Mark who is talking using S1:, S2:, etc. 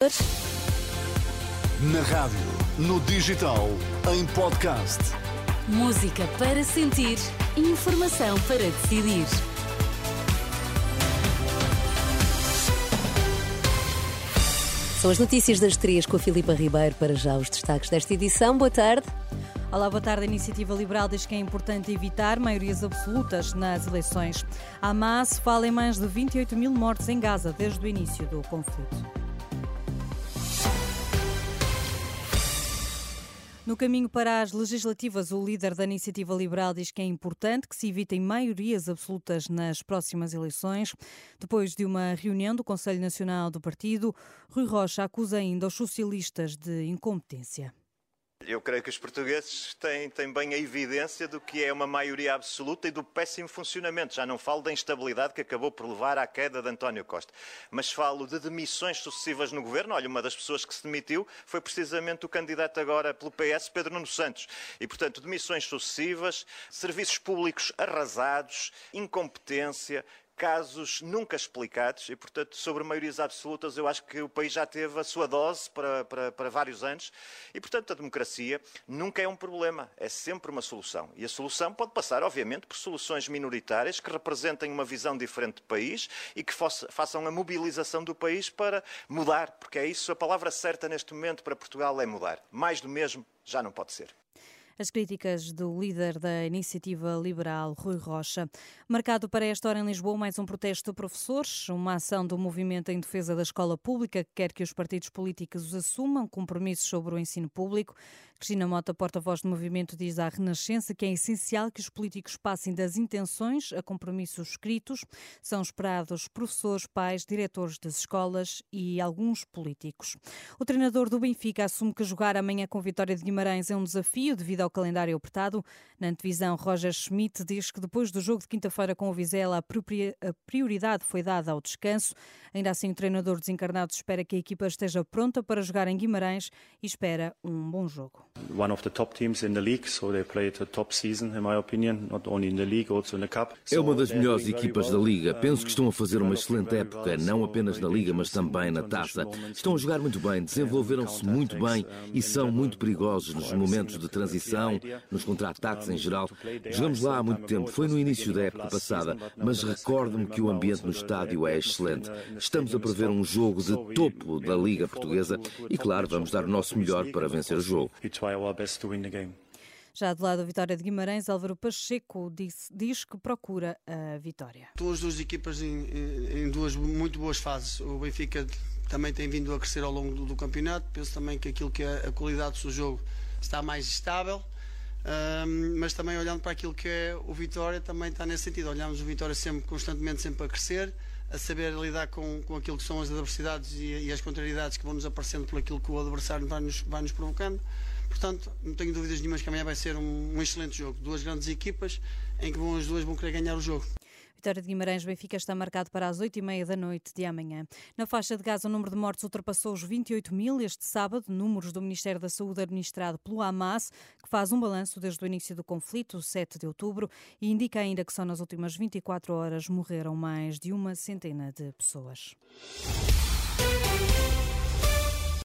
S1: Na rádio, no digital, em podcast.
S2: Música para sentir, informação para decidir. São as notícias das três com a Filipa Ribeiro para já os destaques desta edição. Boa tarde.
S3: Olá, boa tarde. A Iniciativa Liberal diz que é importante evitar maiorias absolutas nas eleições. A Hamas fala em mais de 28 mil mortes em Gaza desde o início do conflito. No caminho para as legislativas, o líder da Iniciativa Liberal diz que é importante que se evitem maiorias absolutas nas próximas eleições. Depois de uma reunião do Conselho Nacional do Partido, Rui Rocha acusa ainda os socialistas de incompetência.
S4: Eu creio que os portugueses têm, têm, bem a evidência do que é uma maioria absoluta e do péssimo funcionamento. Já não falo da instabilidade que acabou por levar à queda de António Costa, mas falo de demissões sucessivas no governo. Olha, uma das pessoas que se demitiu foi precisamente o candidato agora pelo PS, Pedro Nuno Santos. E, portanto, demissões sucessivas, serviços públicos arrasados, incompetência, casos nunca explicados e, portanto, sobre maiorias absolutas, eu acho que o país já teve a sua dose para, para, para, vários anos e, portanto, a democracia nunca é um problema, é sempre uma solução. E a solução pode passar, obviamente, por soluções minoritárias que representem uma visão diferente do país e que façam a mobilização do país para mudar, porque é isso, a palavra certa neste momento para Portugal é mudar. Mais do mesmo já não pode ser.
S3: As críticas do líder da Iniciativa Liberal, Rui Rocha. Marcado para esta hora em Lisboa mais um protesto de professores, uma ação do movimento em defesa da escola pública que quer que os partidos políticos assumam compromissos sobre o ensino público. Cristina Mota, porta-voz do movimento, diz à Renascença que é essencial que os políticos passem das intenções a compromissos escritos. São esperados professores, pais, diretores das escolas e alguns políticos. O treinador do Benfica assume que jogar amanhã com Vitória de Guimarães é um desafio devido ao calendário apertado. Na antevisão, Roger Schmidt diz que depois do jogo de quinta-feira com o Vizela, a prioridade foi dada ao descanso. Ainda assim, o treinador desencarnado espera que a equipa esteja pronta para jogar em Guimarães e espera um bom jogo
S5: one of the top teams in the league, so they played a top season, in my opinion, not only in the league, also in the cup.
S6: É uma das melhores equipas da liga. Penso que estão a fazer uma excelente época, não apenas na liga, mas também na taça. Estão a jogar muito bem, desenvolveram-se muito bem e são muito perigosos nos momentos de transição, nos contra-ataques em geral. Jogamos lá há muito tempo, foi no início da época passada, mas recordo-me que o ambiente no estádio é excelente. Estamos a prever um jogo de topo da Liga Portuguesa e, claro, vamos dar o nosso melhor para vencer o jogo
S3: our best to win the game. Já do lado da vitória de Guimarães, Álvaro Pacheco diz, diz que procura a vitória.
S7: Estão as duas equipas em, em, duas muito boas fases. O Benfica também tem vindo a crescer ao longo do, do campeonato. Penso também que aquilo que é a qualidade do seu jogo está mais estável. Um, mas também olhando para aquilo que é o Vitória, também está nesse sentido. Olhamos o Vitória sempre, constantemente, sempre a crescer, a saber lidar com, com aquilo que são as adversidades e, e as contrariedades que vão nos aparecendo por aquilo que o adversário vai nos, vai nos provocando. Portanto, não tenho dúvidas nenhumas que amanhã vai ser um, um excelente jogo. Duas grandes equipas em que vão, as duas vão querer ganhar o jogo.
S3: Vitória de Guimarães Benfica está marcado para as 8h30 da noite de amanhã. Na faixa de Gaza, o número de mortes ultrapassou os 28 mil este sábado, números do Ministério da Saúde administrado pelo Hamas, que faz um balanço desde o início do conflito, 7 de outubro, e indica ainda que só nas últimas 24 horas morreram mais de uma centena de pessoas.